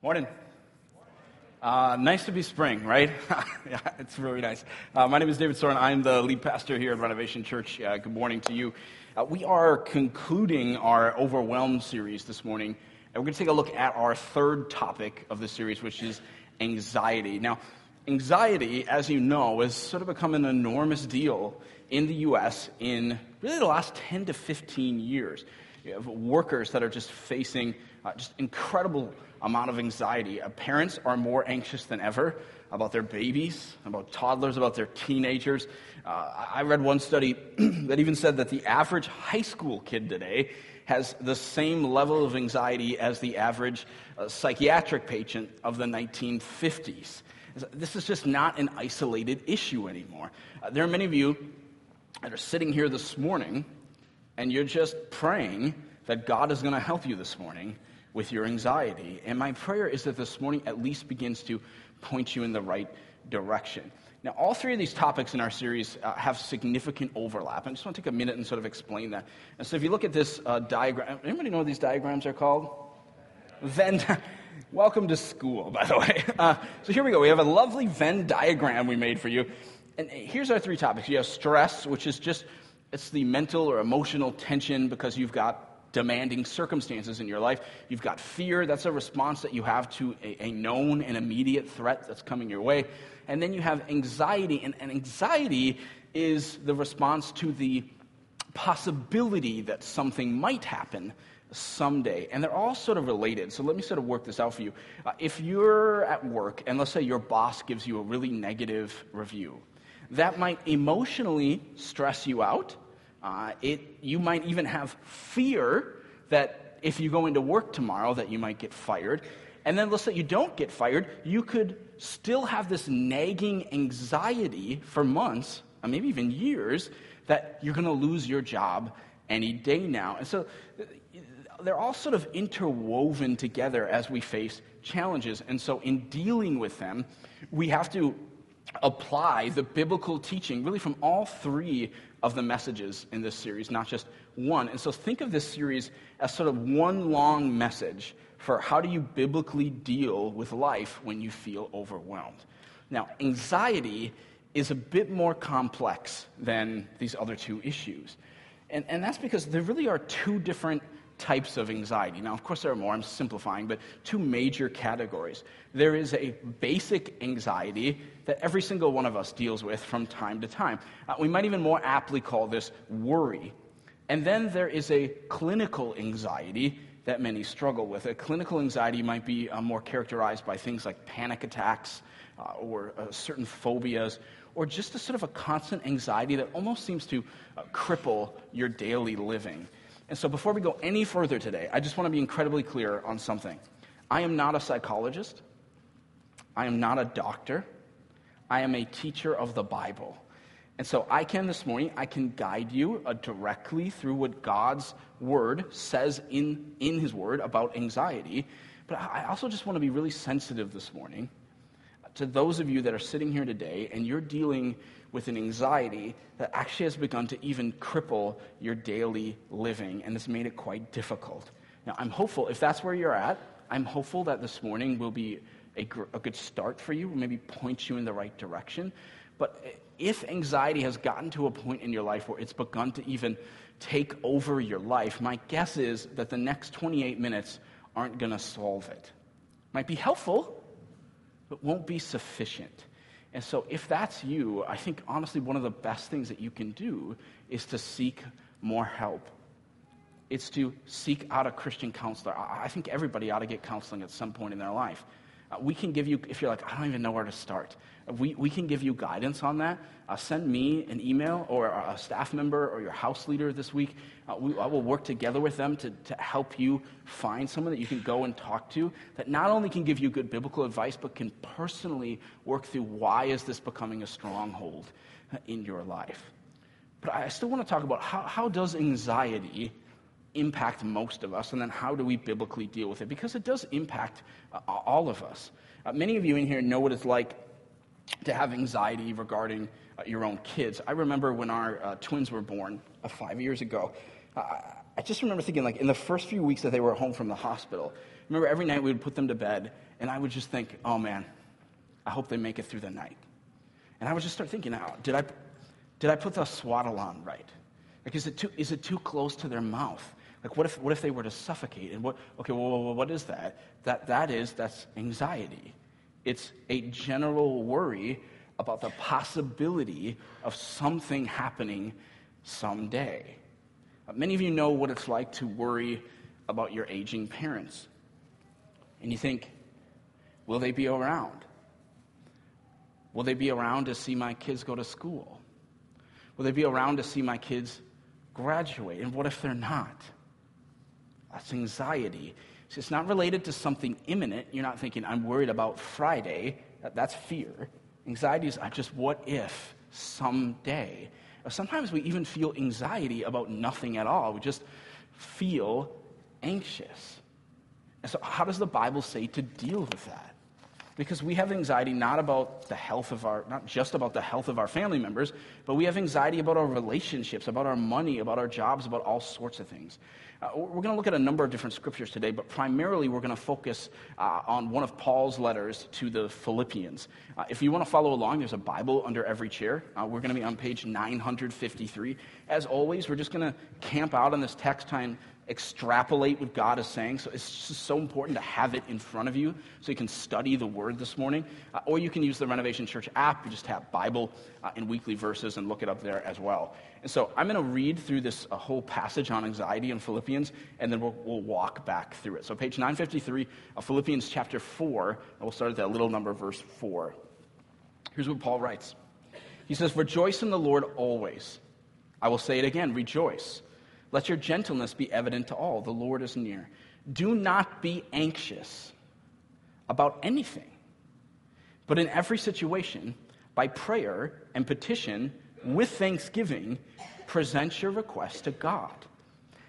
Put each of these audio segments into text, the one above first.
Morning. Uh, nice to be spring, right? yeah, it's really nice. Uh, my name is David Soren. I'm the lead pastor here at Renovation Church. Uh, good morning to you. Uh, we are concluding our Overwhelmed series this morning, and we're going to take a look at our third topic of the series, which is anxiety. Now, anxiety, as you know, has sort of become an enormous deal in the U.S. in really the last 10 to 15 years. You have workers that are just facing uh, just incredible amount of anxiety. Uh, parents are more anxious than ever about their babies, about toddlers, about their teenagers. Uh, I read one study that even said that the average high school kid today has the same level of anxiety as the average uh, psychiatric patient of the 1950s. This is just not an isolated issue anymore. Uh, there are many of you that are sitting here this morning and you're just praying that God is going to help you this morning with your anxiety. And my prayer is that this morning at least begins to point you in the right direction. Now, all three of these topics in our series uh, have significant overlap. I just want to take a minute and sort of explain that. And so, if you look at this uh, diagram, anybody know what these diagrams are called? Venn. Welcome to school, by the way. Uh, so here we go. We have a lovely Venn diagram we made for you. And here's our three topics. You have stress, which is just it's the mental or emotional tension because you've got demanding circumstances in your life. You've got fear, that's a response that you have to a, a known and immediate threat that's coming your way. And then you have anxiety, and, and anxiety is the response to the possibility that something might happen someday. And they're all sort of related. So let me sort of work this out for you. Uh, if you're at work, and let's say your boss gives you a really negative review, that might emotionally stress you out uh, it, you might even have fear that if you go into work tomorrow that you might get fired. And then let's say you don't get fired, you could still have this nagging anxiety for months, or maybe even years, that you're going to lose your job any day now. And so they're all sort of interwoven together as we face challenges. And so in dealing with them, we have to apply the biblical teaching really from all three of the messages in this series, not just one. And so think of this series as sort of one long message for how do you biblically deal with life when you feel overwhelmed. Now, anxiety is a bit more complex than these other two issues. And, and that's because there really are two different types of anxiety. Now, of course, there are more, I'm simplifying, but two major categories. There is a basic anxiety that every single one of us deals with from time to time. Uh, we might even more aptly call this worry. And then there is a clinical anxiety that many struggle with. A clinical anxiety might be uh, more characterized by things like panic attacks uh, or uh, certain phobias, or just a sort of a constant anxiety that almost seems to uh, cripple your daily living. And so, before we go any further today, I just want to be incredibly clear on something. I am not a psychologist, I am not a doctor, I am a teacher of the Bible. And so, I can this morning, I can guide you uh, directly through what God's word says in, in His word about anxiety. But I also just want to be really sensitive this morning to those of you that are sitting here today and you're dealing with an anxiety that actually has begun to even cripple your daily living and has made it quite difficult. Now, I'm hopeful, if that's where you're at, I'm hopeful that this morning will be a, gr- a good start for you, maybe point you in the right direction. But if anxiety has gotten to a point in your life where it's begun to even take over your life, my guess is that the next 28 minutes aren't going to solve it. Might be helpful, but won't be sufficient. And so, if that's you, I think honestly, one of the best things that you can do is to seek more help. It's to seek out a Christian counselor. I think everybody ought to get counseling at some point in their life. Uh, we can give you, if you're like, I don't even know where to start, uh, we, we can give you guidance on that. Uh, send me an email or a staff member or your house leader this week. Uh, we, I will work together with them to, to help you find someone that you can go and talk to that not only can give you good biblical advice, but can personally work through why is this becoming a stronghold uh, in your life. But I still want to talk about how, how does anxiety impact most of us, and then how do we biblically deal with it? Because it does impact uh, all of us. Uh, many of you in here know what it's like to have anxiety regarding uh, your own kids. I remember when our uh, twins were born uh, five years ago. I just remember thinking, like, in the first few weeks that they were home from the hospital, remember every night we would put them to bed, and I would just think, oh man, I hope they make it through the night. And I would just start thinking, oh, did I, did I put the swaddle on right? Like, is it too, is it too close to their mouth? Like, what if, what if they were to suffocate? And what, okay, well, what is that? That, that is, that's anxiety. It's a general worry about the possibility of something happening someday. Uh, many of you know what it's like to worry about your aging parents. And you think, will they be around? Will they be around to see my kids go to school? Will they be around to see my kids graduate? And what if they're not? That's anxiety. See, it's not related to something imminent. You're not thinking, I'm worried about Friday. That's fear. Anxiety is just what if someday. Sometimes we even feel anxiety about nothing at all. We just feel anxious. And so, how does the Bible say to deal with that? because we have anxiety not about the health of our, not just about the health of our family members, but we have anxiety about our relationships, about our money, about our jobs, about all sorts of things. Uh, we're going to look at a number of different scriptures today, but primarily we're going to focus uh, on one of Paul's letters to the Philippians. Uh, if you want to follow along, there's a Bible under every chair. Uh, we're going to be on page 953. As always, we're just going to camp out on this text, time extrapolate what God is saying. So it's just so important to have it in front of you so you can study the word this morning. Uh, or you can use the Renovation Church app. You just have Bible uh, and weekly verses and look it up there as well. And so I'm going to read through this uh, whole passage on anxiety in Philippians, and then we'll, we'll walk back through it. So page 953 of Philippians chapter 4, and we'll start at that little number, verse 4. Here's what Paul writes. He says, Rejoice in the Lord always. I will say it again, rejoice. Let your gentleness be evident to all. The Lord is near. Do not be anxious about anything, but in every situation, by prayer and petition, with thanksgiving, present your requests to God.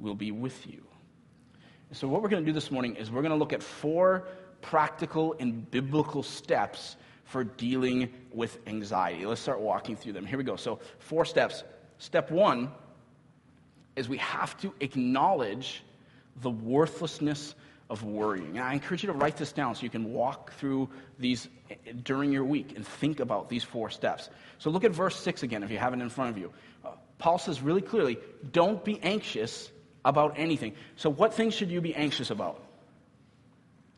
will be with you. So, what we're going to do this morning is we're going to look at four practical and biblical steps for dealing with anxiety. Let's start walking through them. Here we go. So, four steps. Step one is we have to acknowledge the worthlessness of worrying. And I encourage you to write this down so you can walk through these during your week and think about these four steps. So look at verse 6 again if you have it in front of you. Uh, Paul says really clearly don't be anxious about anything. So, what things should you be anxious about?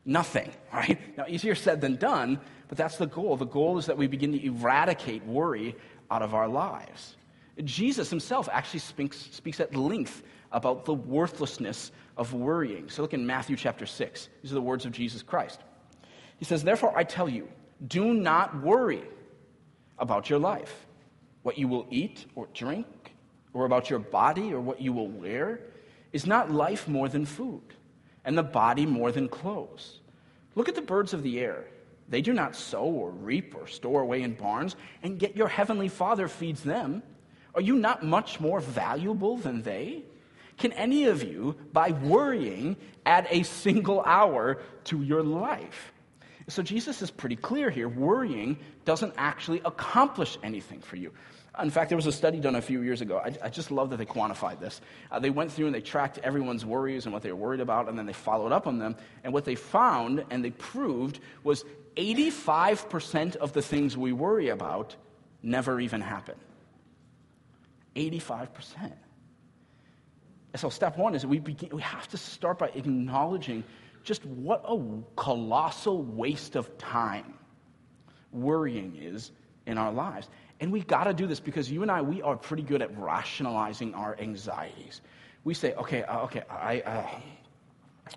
Nothing, right? Now, easier said than done, but that's the goal. The goal is that we begin to eradicate worry out of our lives. Jesus himself actually speaks, speaks at length about the worthlessness of worrying. So look in Matthew chapter 6. These are the words of Jesus Christ. He says, Therefore, I tell you, do not worry about your life, what you will eat or drink, or about your body or what you will wear. Is not life more than food, and the body more than clothes? Look at the birds of the air. They do not sow or reap or store away in barns, and yet your heavenly Father feeds them. Are you not much more valuable than they? Can any of you, by worrying, add a single hour to your life? So Jesus is pretty clear here. Worrying doesn't actually accomplish anything for you. In fact, there was a study done a few years ago. I, I just love that they quantified this. Uh, they went through and they tracked everyone's worries and what they were worried about, and then they followed up on them. And what they found and they proved was 85% of the things we worry about never even happen. 85%. So, step one is we, begin, we have to start by acknowledging just what a colossal waste of time worrying is in our lives. And we got to do this because you and I, we are pretty good at rationalizing our anxieties. We say, okay, uh, okay, I, uh,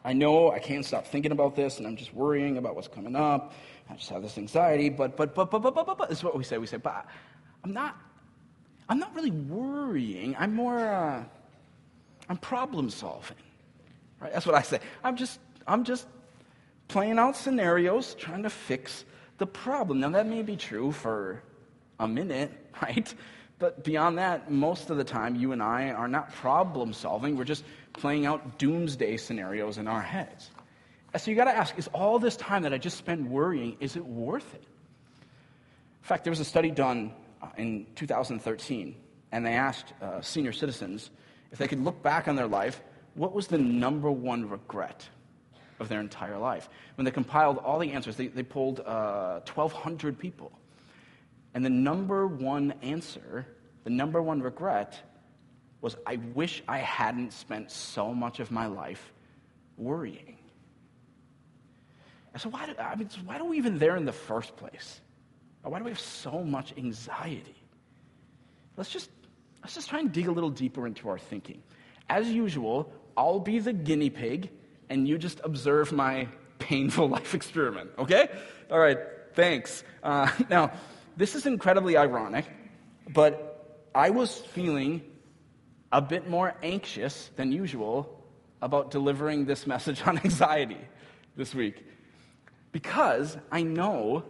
I know I can't stop thinking about this, and I'm just worrying about what's coming up. I just have this anxiety, but but but but but but but, but. this is what we say. We say, but I'm not, I'm not really worrying. I'm more, uh, I'm problem solving. Right? That's what I say. I'm just, I'm just playing out scenarios, trying to fix the problem. Now that may be true for a minute, right? But beyond that, most of the time, you and I are not problem solving. We're just playing out doomsday scenarios in our heads. So you got to ask is all this time that I just spent worrying, is it worth it? In fact, there was a study done uh, in 2013, and they asked uh, senior citizens if they could look back on their life, what was the number one regret of their entire life? When they compiled all the answers, they, they polled uh, 1,200 people. And the number one answer, the number one regret, was I wish I hadn't spent so much of my life worrying. And so, why do, I mean, why are we even there in the first place? Why do we have so much anxiety? Let's just, let's just try and dig a little deeper into our thinking. As usual, I'll be the guinea pig, and you just observe my painful life experiment, okay? All right, thanks. Uh, now, this is incredibly ironic, but I was feeling a bit more anxious than usual about delivering this message on anxiety this week because I know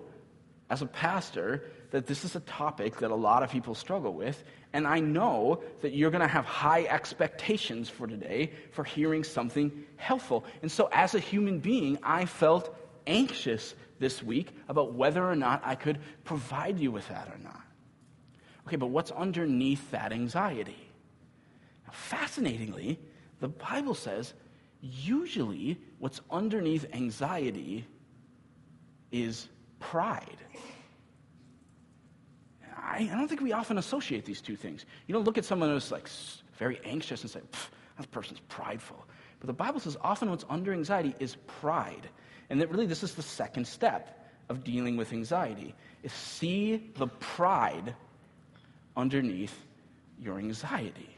as a pastor that this is a topic that a lot of people struggle with, and I know that you're going to have high expectations for today for hearing something helpful. And so, as a human being, I felt anxious this week about whether or not I could provide you with that or not. Okay, but what's underneath that anxiety? Now, fascinatingly, the Bible says usually what's underneath anxiety is pride. I, I don't think we often associate these two things. You don't look at someone who's like very anxious and say, that person's prideful. But the Bible says often what's under anxiety is pride. And that really this is the second step of dealing with anxiety is see the pride underneath your anxiety.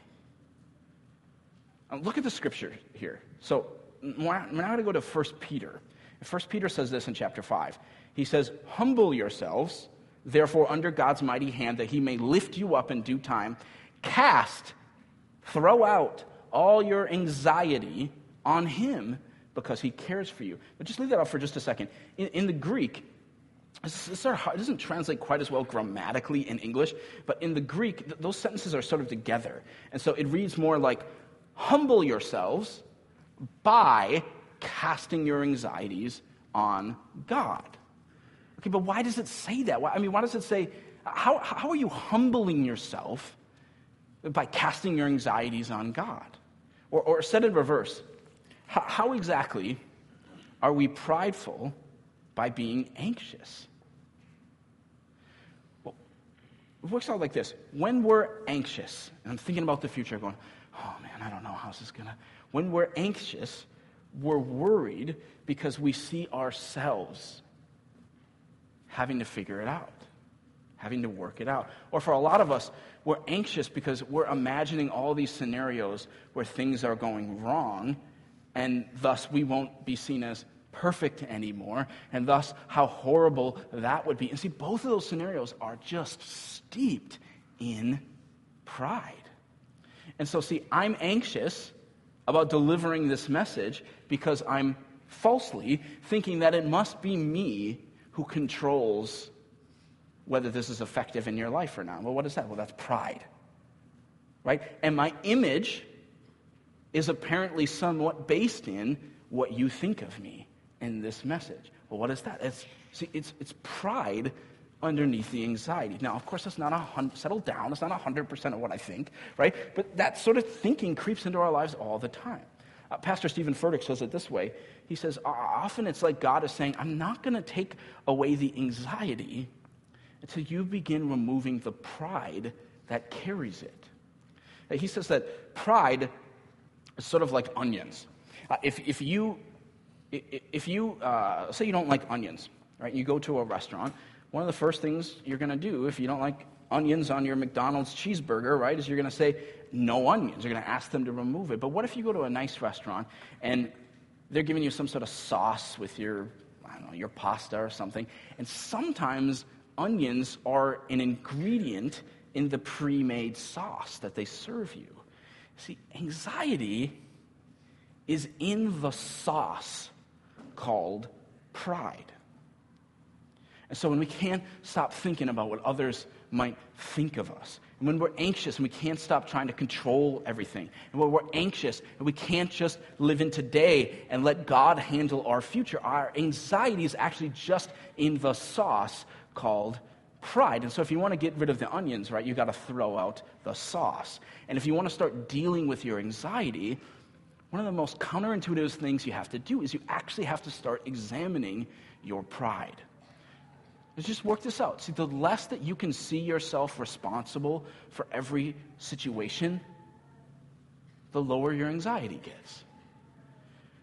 Now, look at the scripture here. So we're now going to go to 1 Peter. 1 Peter says this in chapter 5. He says, Humble yourselves, therefore, under God's mighty hand, that he may lift you up in due time. Cast, throw out all your anxiety on him because he cares for you. But just leave that off for just a second. In, in the Greek, this it doesn't translate quite as well grammatically in English, but in the Greek, th- those sentences are sort of together. And so it reads more like, humble yourselves by casting your anxieties on God. Okay, but why does it say that? Why, I mean, why does it say, how, how are you humbling yourself by casting your anxieties on God? Or, or said in reverse, how, how exactly are we prideful by being anxious? Well, it works out like this. When we're anxious, and I'm thinking about the future, going, oh man, I don't know how's this is gonna. When we're anxious, we're worried because we see ourselves having to figure it out, having to work it out. Or for a lot of us, we're anxious because we're imagining all these scenarios where things are going wrong and thus we won't be seen as perfect anymore, and thus how horrible that would be. And see, both of those scenarios are just steeped in pride. And so, see, I'm anxious about delivering this message because I'm falsely thinking that it must be me who controls whether this is effective in your life or not. Well, what is that? Well, that's pride. Right? And my image is apparently somewhat based in what you think of me in this message. Well, what is that? It's, see, it's, it's pride underneath the anxiety. Now, of course, it's not a hundred, settled down. It's not 100% of what I think, right? But that sort of thinking creeps into our lives all the time. Uh, Pastor Steven Furtick says it this way. He says, often it's like God is saying, I'm not going to take away the anxiety until you begin removing the pride that carries it. He says that pride sort of like onions. Uh, if, if you, if you uh, say you don't like onions, right? You go to a restaurant. One of the first things you're going to do if you don't like onions on your McDonald's cheeseburger, right, is you're going to say no onions. You're going to ask them to remove it. But what if you go to a nice restaurant and they're giving you some sort of sauce with your, I don't know, your pasta or something, and sometimes onions are an ingredient in the pre-made sauce that they serve you. See, anxiety is in the sauce called pride. And so when we can't stop thinking about what others might think of us, and when we're anxious and we can't stop trying to control everything, and when we're anxious and we can't just live in today and let God handle our future, our anxiety is actually just in the sauce called pride. And so if you want to get rid of the onions, right, you got to throw out the sauce. And if you want to start dealing with your anxiety, one of the most counterintuitive things you have to do is you actually have to start examining your pride. Let's just work this out. See, the less that you can see yourself responsible for every situation, the lower your anxiety gets.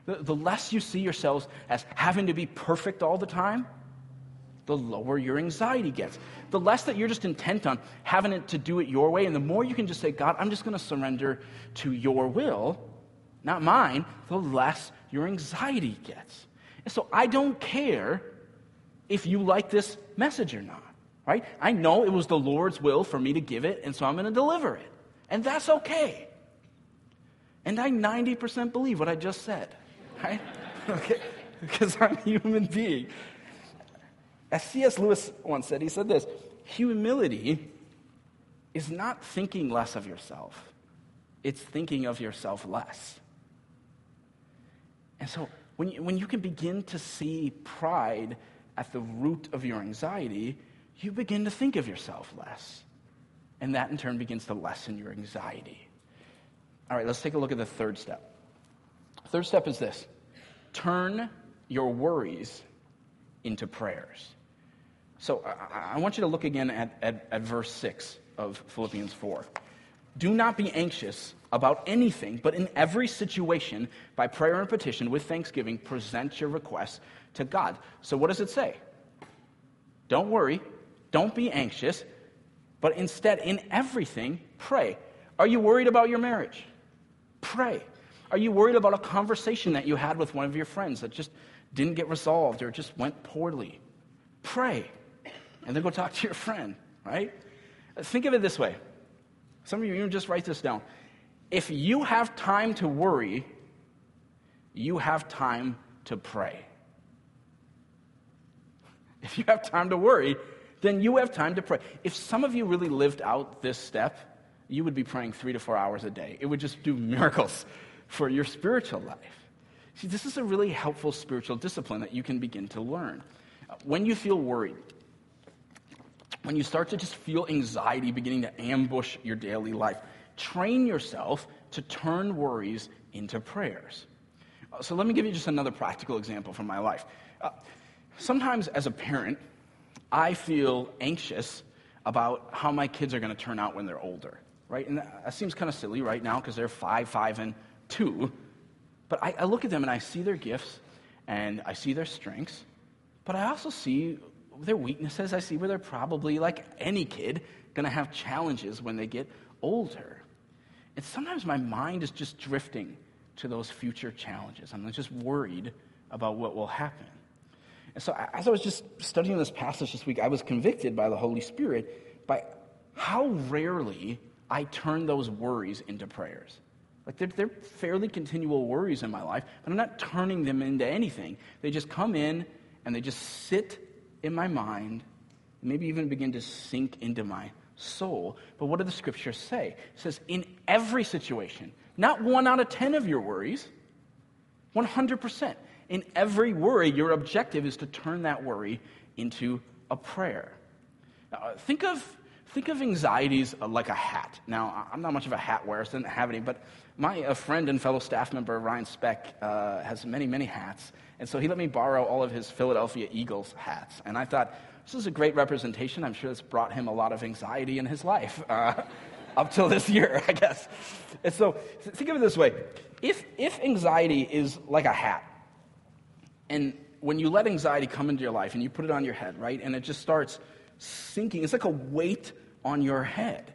The, the less you see yourselves as having to be perfect all the time, the lower your anxiety gets. The less that you're just intent on having it to do it your way, and the more you can just say, God, I'm just going to surrender to your will, not mine, the less your anxiety gets. And so I don't care if you like this message or not, right? I know it was the Lord's will for me to give it, and so I'm going to deliver it. And that's okay. And I 90% believe what I just said, right? okay? Because I'm a human being. As C.S. Lewis once said, he said this humility is not thinking less of yourself, it's thinking of yourself less. And so when you, when you can begin to see pride at the root of your anxiety, you begin to think of yourself less. And that in turn begins to lessen your anxiety. All right, let's take a look at the third step. Third step is this turn your worries into prayers. So I, I want you to look again at, at, at verse 6 of Philippians 4. Do not be anxious about anything, but in every situation, by prayer and petition, with thanksgiving, present your requests to God. So, what does it say? Don't worry, don't be anxious, but instead, in everything, pray. Are you worried about your marriage? Pray. Are you worried about a conversation that you had with one of your friends that just didn't get resolved or just went poorly? Pray. And then go talk to your friend, right? Think of it this way. Some of you, you just write this down. If you have time to worry, you have time to pray. If you have time to worry, then you have time to pray. If some of you really lived out this step, you would be praying three to four hours a day. It would just do miracles for your spiritual life. See, this is a really helpful spiritual discipline that you can begin to learn. When you feel worried, when you start to just feel anxiety beginning to ambush your daily life, train yourself to turn worries into prayers. Uh, so let me give you just another practical example from my life. Uh, sometimes as a parent, I feel anxious about how my kids are going to turn out when they're older, right? And that seems kind of silly right now because they're five, five, and two. But I, I look at them and I see their gifts and I see their strengths, but I also see their weaknesses. I see where they're probably, like any kid, going to have challenges when they get older. And sometimes my mind is just drifting to those future challenges. I'm just worried about what will happen. And so, as I was just studying this passage this week, I was convicted by the Holy Spirit by how rarely I turn those worries into prayers. Like, they're, they're fairly continual worries in my life, but I'm not turning them into anything. They just come in and they just sit in my mind, maybe even begin to sink into my soul. But what do the scriptures say? It says, in every situation, not one out of 10 of your worries, 100%. In every worry, your objective is to turn that worry into a prayer. Think of think of anxieties like a hat. Now, I'm not much of a hat wearer, so I didn't have any, but my friend and fellow staff member, Ryan Speck, uh, has many, many hats. And so he let me borrow all of his Philadelphia Eagles hats. And I thought, this is a great representation. I'm sure it's brought him a lot of anxiety in his life uh, up till this year, I guess. And so think of it this way if, if anxiety is like a hat, and when you let anxiety come into your life and you put it on your head, right, and it just starts sinking, it's like a weight on your head.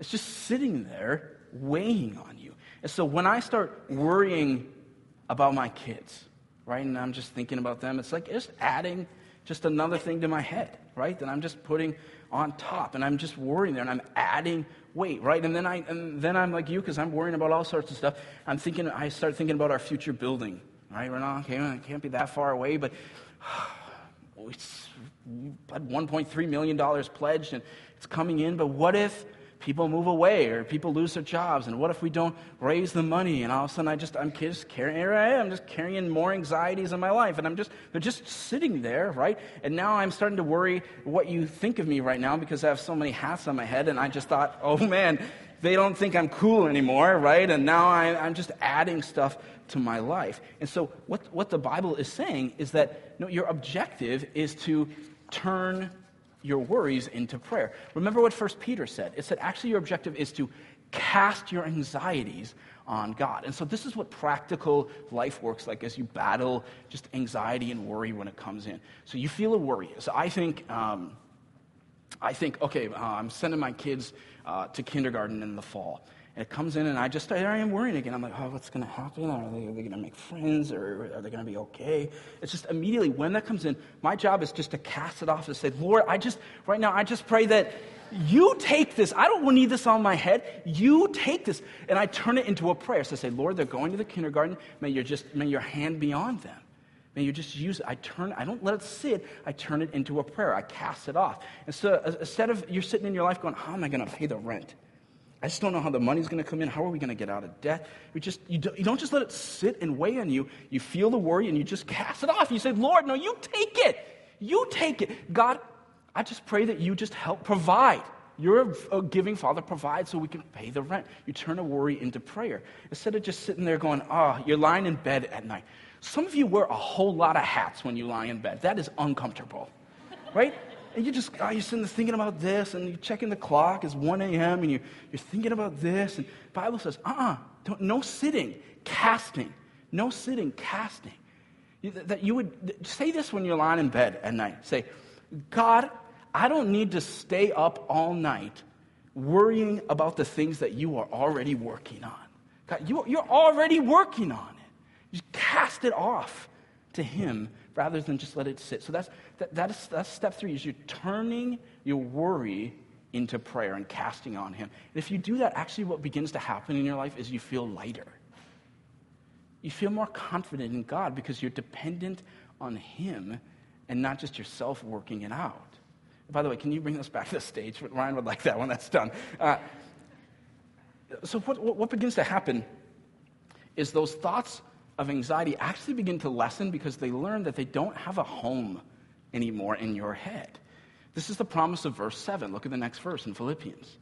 It's just sitting there weighing on you. And so when I start worrying about my kids, right? And I'm just thinking about them. It's like just adding just another thing to my head, right? That I'm just putting on top, and I'm just worrying there, and I'm adding weight, right? And then I, and then I'm like you, because I'm worrying about all sorts of stuff. I'm thinking, I start thinking about our future building, right? We're not, okay, it can't be that far away, but it's had $1.3 million pledged and it's coming in, but what if people move away or people lose their jobs? And what if we don't raise the money? And all of a sudden, I just, I'm just carrying, here I am, just carrying more anxieties in my life. And I'm just, they're just sitting there, right? And now I'm starting to worry what you think of me right now because I have so many hats on my head. And I just thought, oh man, they don't think I'm cool anymore, right? And now I, I'm just adding stuff to my life. And so, what, what the Bible is saying is that no, your objective is to turn your worries into prayer. Remember what First Peter said. It said, actually, your objective is to cast your anxieties on God. And so, this is what practical life works like as you battle just anxiety and worry when it comes in. So, you feel a worry. So, I think. Um, I think, okay, uh, I'm sending my kids uh, to kindergarten in the fall. It comes in, and I just, there I am worrying again. I'm like, oh, what's going to happen? Are they, they going to make friends, or are they going to be okay? It's just immediately when that comes in, my job is just to cast it off and say, Lord, I just, right now, I just pray that you take this. I don't need this on my head. You take this. And I turn it into a prayer. So I say, Lord, they're going to the kindergarten. May, your just, may your hand be on them. May you just use it. I turn, I don't let it sit. I turn it into a prayer. I cast it off. And so uh, instead of you're sitting in your life going, how am I going to pay the rent? I just don't know how the money's going to come in. How are we going to get out of debt? You, just, you, do, you don't just let it sit and weigh on you. You feel the worry and you just cast it off. You say, Lord, no, you take it. You take it. God, I just pray that you just help provide. You're a uh, giving father, provide so we can pay the rent. You turn a worry into prayer. Instead of just sitting there going, oh, you're lying in bed at night. Some of you wear a whole lot of hats when you lie in bed. That is uncomfortable, right? And you just, oh, you're sitting there thinking about this, and you're checking the clock, it's 1 a.m., and you, you're thinking about this. And the Bible says, uh uh no sitting, casting. No sitting, casting. That you would say this when you're lying in bed at night. Say, God, I don't need to stay up all night worrying about the things that you are already working on. God, you, you're already working on it. Just cast it off to Him rather than just let it sit. So that's, that, that is, that's step three, is you're turning your worry into prayer and casting on him. And if you do that, actually what begins to happen in your life is you feel lighter. You feel more confident in God because you're dependent on him and not just yourself working it out. By the way, can you bring this back to the stage? Ryan would like that when that's done. Uh, so, what, what begins to happen is those thoughts of anxiety actually begin to lessen because they learn that they don't have a home anymore in your head. This is the promise of verse 7. Look at the next verse in Philippians.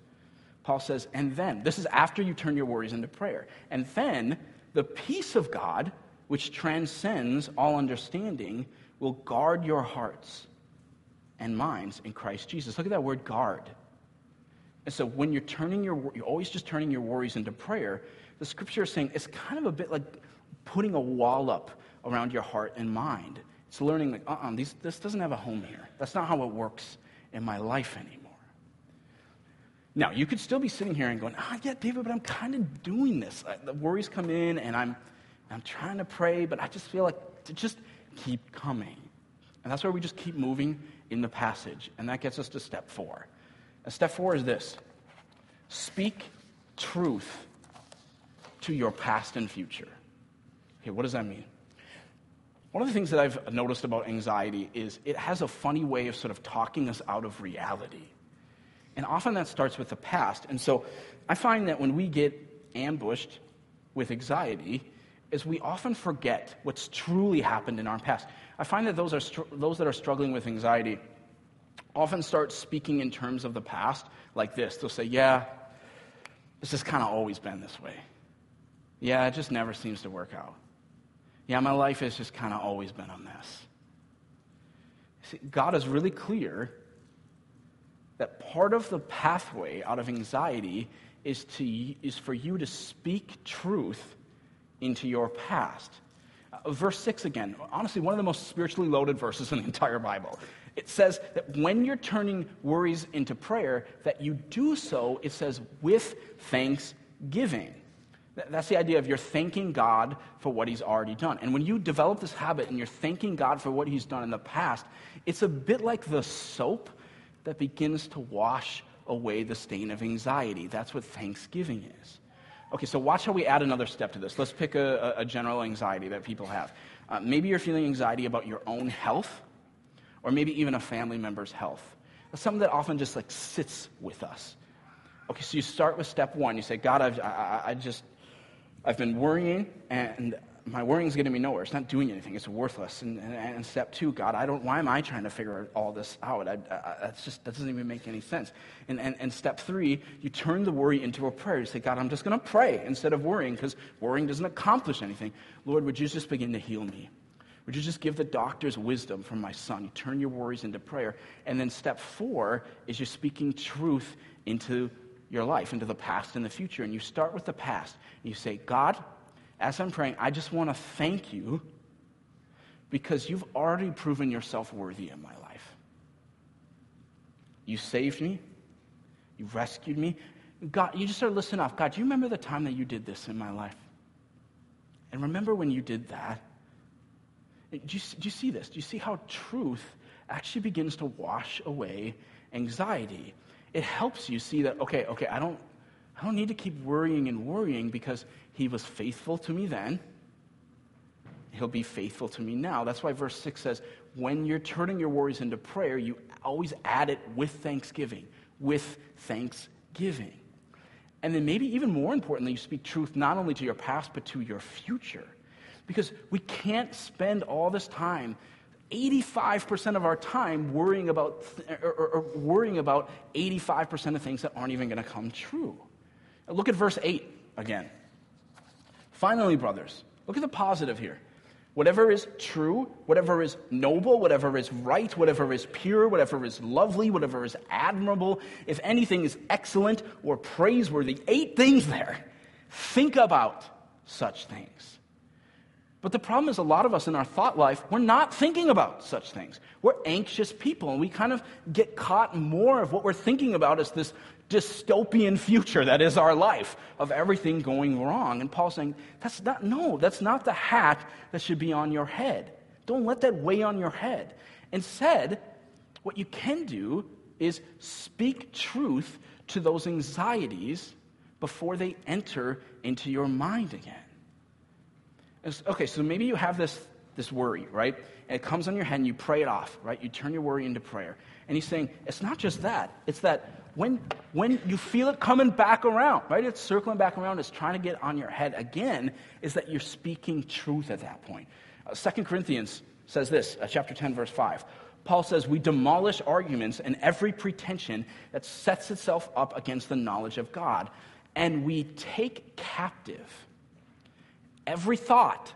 Paul says, and then, this is after you turn your worries into prayer, and then the peace of God, which transcends all understanding, will guard your hearts and minds in Christ Jesus. Look at that word guard. And so when you're turning your, you're always just turning your worries into prayer, the scripture is saying it's kind of a bit like putting a wall up around your heart and mind. It's learning, like, uh uh-uh, this doesn't have a home here. That's not how it works in my life anymore. Now, you could still be sitting here and going, ah, yeah, David, but I'm kind of doing this. The worries come in and I'm, I'm trying to pray, but I just feel like to just keep coming. And that's where we just keep moving in the passage. And that gets us to step four. And step four is this speak truth to your past and future. Okay, what does that mean? One of the things that I've noticed about anxiety is it has a funny way of sort of talking us out of reality. And often that starts with the past. And so I find that when we get ambushed with anxiety, is we often forget what's truly happened in our past. I find that those, are str- those that are struggling with anxiety often start speaking in terms of the past like this. They'll say, Yeah, it's just kind of always been this way. Yeah, it just never seems to work out. Yeah, my life has just kind of always been a mess. See, God is really clear that part of the pathway out of anxiety is, to, is for you to speak truth into your past. Uh, verse 6 again, honestly, one of the most spiritually loaded verses in the entire Bible. It says that when you're turning worries into prayer, that you do so, it says, with thanksgiving. That's the idea of you're thanking God for what He's already done. And when you develop this habit and you're thanking God for what He's done in the past, it's a bit like the soap that begins to wash away the stain of anxiety. That's what thanksgiving is. Okay, so watch how we add another step to this. Let's pick a, a general anxiety that people have. Uh, maybe you're feeling anxiety about your own health, or maybe even a family member's health. That's something that often just like sits with us. Okay, so you start with step one. You say, God, I've, I, I just, I've been worrying, and my worrying is getting me nowhere. It's not doing anything. It's worthless. And, and, and, step two, God, I don't. Why am I trying to figure all this out? I, I, that's just that doesn't even make any sense. And, and, and step three, you turn the worry into a prayer. You say, God, I'm just going to pray instead of worrying because worrying doesn't accomplish anything. Lord, would you just begin to heal me? Would you just give the doctors wisdom from my son? You turn your worries into prayer. And then step four is you're speaking truth into your life, into the past and the future. And you start with the past. And you say, God, as I'm praying, I just want to thank you because you've already proven yourself worthy in my life. You saved me. You rescued me. God, you just start listening off. God, do you remember the time that you did this in my life? And remember when you did that? Do you, do you see this? Do you see how truth actually begins to wash away anxiety? It helps you see that, okay, okay, I don't, I don't need to keep worrying and worrying because he was faithful to me then. He'll be faithful to me now. That's why verse 6 says, when you're turning your worries into prayer, you always add it with thanksgiving. With thanksgiving. And then, maybe even more importantly, you speak truth not only to your past, but to your future. Because we can't spend all this time 85% of our time worrying about, or, or, or worrying about 85% of things that aren't even going to come true. Look at verse 8 again. Finally, brothers, look at the positive here. Whatever is true, whatever is noble, whatever is right, whatever is pure, whatever is lovely, whatever is admirable, if anything is excellent or praiseworthy, eight things there. Think about such things. But the problem is, a lot of us in our thought life, we're not thinking about such things. We're anxious people, and we kind of get caught more of what we're thinking about as this dystopian future that is our life of everything going wrong. And Paul's saying, that's not, no, that's not the hat that should be on your head. Don't let that weigh on your head. Instead, what you can do is speak truth to those anxieties before they enter into your mind again. Okay, so maybe you have this, this worry, right? And it comes on your head and you pray it off, right? You turn your worry into prayer. And he's saying, it's not just that. It's that when, when you feel it coming back around, right? It's circling back around, it's trying to get on your head again, is that you're speaking truth at that point. Uh, 2 Corinthians says this, uh, chapter 10, verse 5. Paul says, We demolish arguments and every pretension that sets itself up against the knowledge of God, and we take captive every thought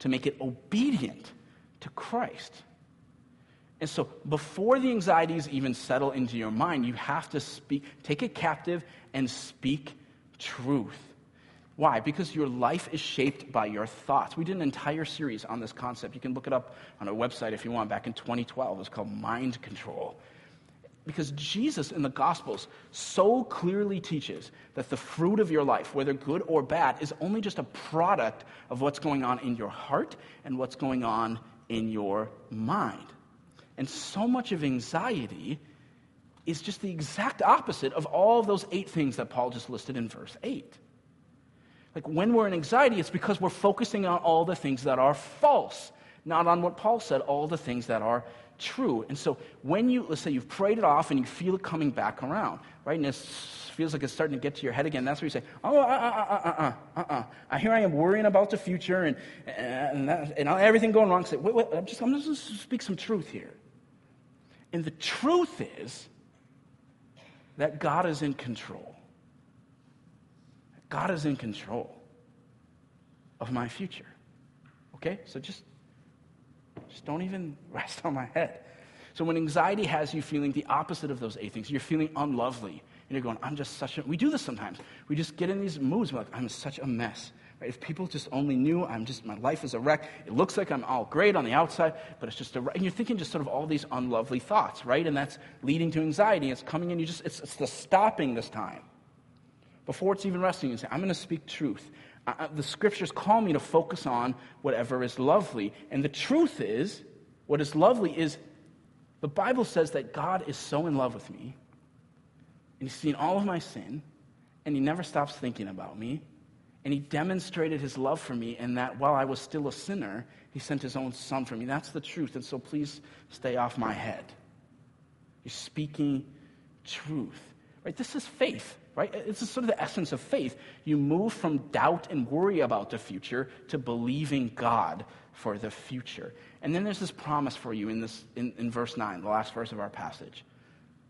to make it obedient to Christ. And so, before the anxieties even settle into your mind, you have to speak, take it captive and speak truth. Why? Because your life is shaped by your thoughts. We did an entire series on this concept. You can look it up on our website if you want, back in 2012. It's called Mind Control. Because Jesus in the Gospels so clearly teaches that the fruit of your life, whether good or bad, is only just a product of what's going on in your heart and what's going on in your mind. And so much of anxiety is just the exact opposite of all of those eight things that Paul just listed in verse 8. Like when we're in anxiety, it's because we're focusing on all the things that are false, not on what Paul said, all the things that are true. And so when you, let's say you've prayed it off and you feel it coming back around, right? And it feels like it's starting to get to your head again. That's where you say, oh, uh, uh, uh, uh, uh, uh. Here I am worrying about the future and, and, that, and everything going wrong. Say, wait, wait, I'm just, I'm just going to speak some truth here. And the truth is that God is in control. God is in control of my future. Okay? So just just don't even rest on my head. So when anxiety has you feeling the opposite of those eight things, you're feeling unlovely. And you're going, I'm just such a, we do this sometimes. We just get in these moods, we're like, I'm such a mess. Right? If people just only knew, I'm just, my life is a wreck. It looks like I'm all great on the outside, but it's just a wreck. And you're thinking just sort of all these unlovely thoughts, right? And that's leading to anxiety. It's coming in, you just, it's, it's the stopping this time. Before it's even resting, you say, I'm going to speak truth the scriptures call me to focus on whatever is lovely. And the truth is, what is lovely is the Bible says that God is so in love with me, and He's seen all of my sin, and He never stops thinking about me, And he demonstrated his love for me in that while I was still a sinner, he sent his own son for me. That's the truth. And so please stay off my head. He's speaking truth. Right? This is faith, right? Is sort of the essence of faith. You move from doubt and worry about the future to believing God for the future. And then there's this promise for you in, this, in, in verse 9, the last verse of our passage.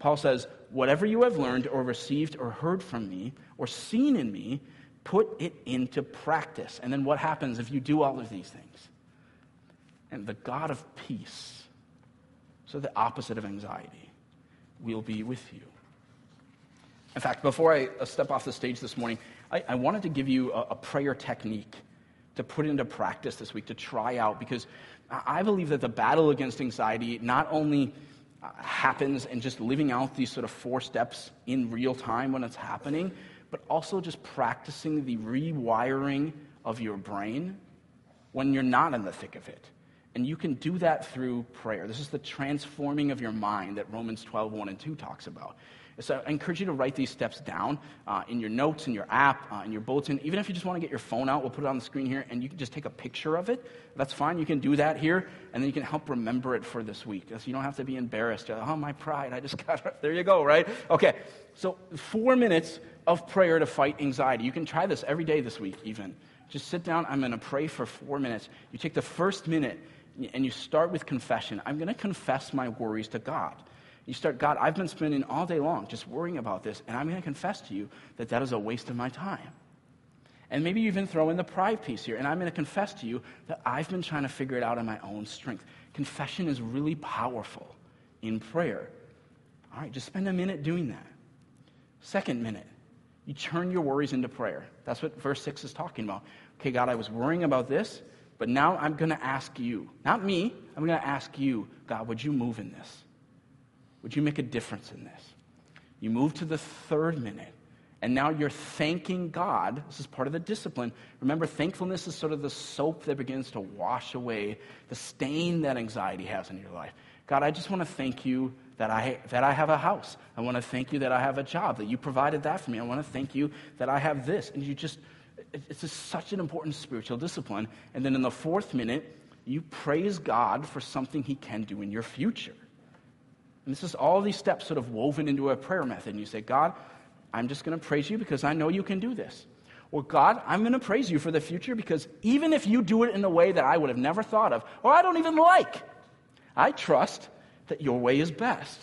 Paul says, Whatever you have learned or received or heard from me or seen in me, put it into practice. And then what happens if you do all of these things? And the God of peace, so the opposite of anxiety, will be with you. In fact, before I uh, step off the stage this morning, I, I wanted to give you a, a prayer technique to put into practice this week, to try out, because I believe that the battle against anxiety not only uh, happens in just living out these sort of four steps in real time when it's happening, but also just practicing the rewiring of your brain when you're not in the thick of it. And you can do that through prayer. This is the transforming of your mind that Romans 12, 1 and 2 talks about. So I encourage you to write these steps down uh, in your notes, in your app, uh, in your bulletin. Even if you just want to get your phone out, we'll put it on the screen here, and you can just take a picture of it. That's fine. You can do that here, and then you can help remember it for this week. So you don't have to be embarrassed. Oh, my pride. I just got There you go, right? Okay. So four minutes of prayer to fight anxiety. You can try this every day this week, even. Just sit down. I'm going to pray for four minutes. You take the first minute, and you start with confession. I'm going to confess my worries to God. You start, God, I've been spending all day long just worrying about this, and I'm going to confess to you that that is a waste of my time. And maybe you even throw in the pride piece here, and I'm going to confess to you that I've been trying to figure it out on my own strength. Confession is really powerful in prayer. All right, just spend a minute doing that. Second minute, you turn your worries into prayer. That's what verse 6 is talking about. Okay, God, I was worrying about this, but now I'm going to ask you, not me, I'm going to ask you, God, would you move in this? Would you make a difference in this? You move to the third minute, and now you're thanking God. This is part of the discipline. Remember, thankfulness is sort of the soap that begins to wash away the stain that anxiety has in your life. God, I just want to thank you that I, that I have a house. I want to thank you that I have a job, that you provided that for me. I want to thank you that I have this. And you just, it's just such an important spiritual discipline. And then in the fourth minute, you praise God for something He can do in your future. And this is all these steps sort of woven into a prayer method. And you say, God, I'm just going to praise you because I know you can do this. Or, God, I'm going to praise you for the future because even if you do it in a way that I would have never thought of, or I don't even like, I trust that your way is best.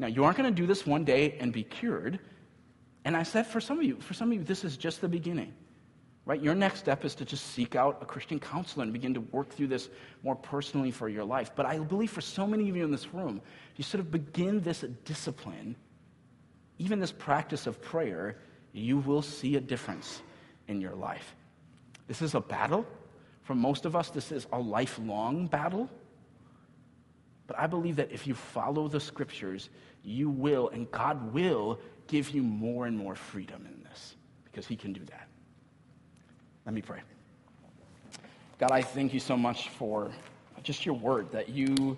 Now, you aren't going to do this one day and be cured. And I said for some of you, for some of you, this is just the beginning. Right? Your next step is to just seek out a Christian counselor and begin to work through this more personally for your life. But I believe for so many of you in this room, if you sort of begin this discipline, even this practice of prayer, you will see a difference in your life. This is a battle. For most of us, this is a lifelong battle. But I believe that if you follow the scriptures, you will, and God will, give you more and more freedom in this because He can do that. Let me pray. God, I thank you so much for just your word, that you,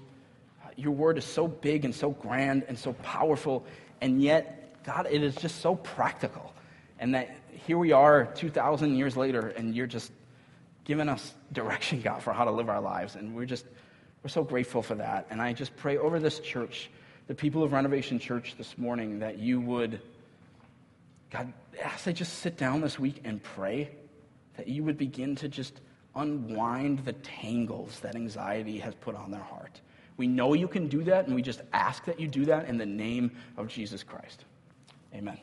your word is so big and so grand and so powerful, and yet, God, it is just so practical. And that here we are 2,000 years later, and you're just giving us direction, God, for how to live our lives. And we're just, we're so grateful for that. And I just pray over this church, the people of Renovation Church this morning, that you would, God, as they just sit down this week and pray, that you would begin to just unwind the tangles that anxiety has put on their heart. We know you can do that, and we just ask that you do that in the name of Jesus Christ. Amen.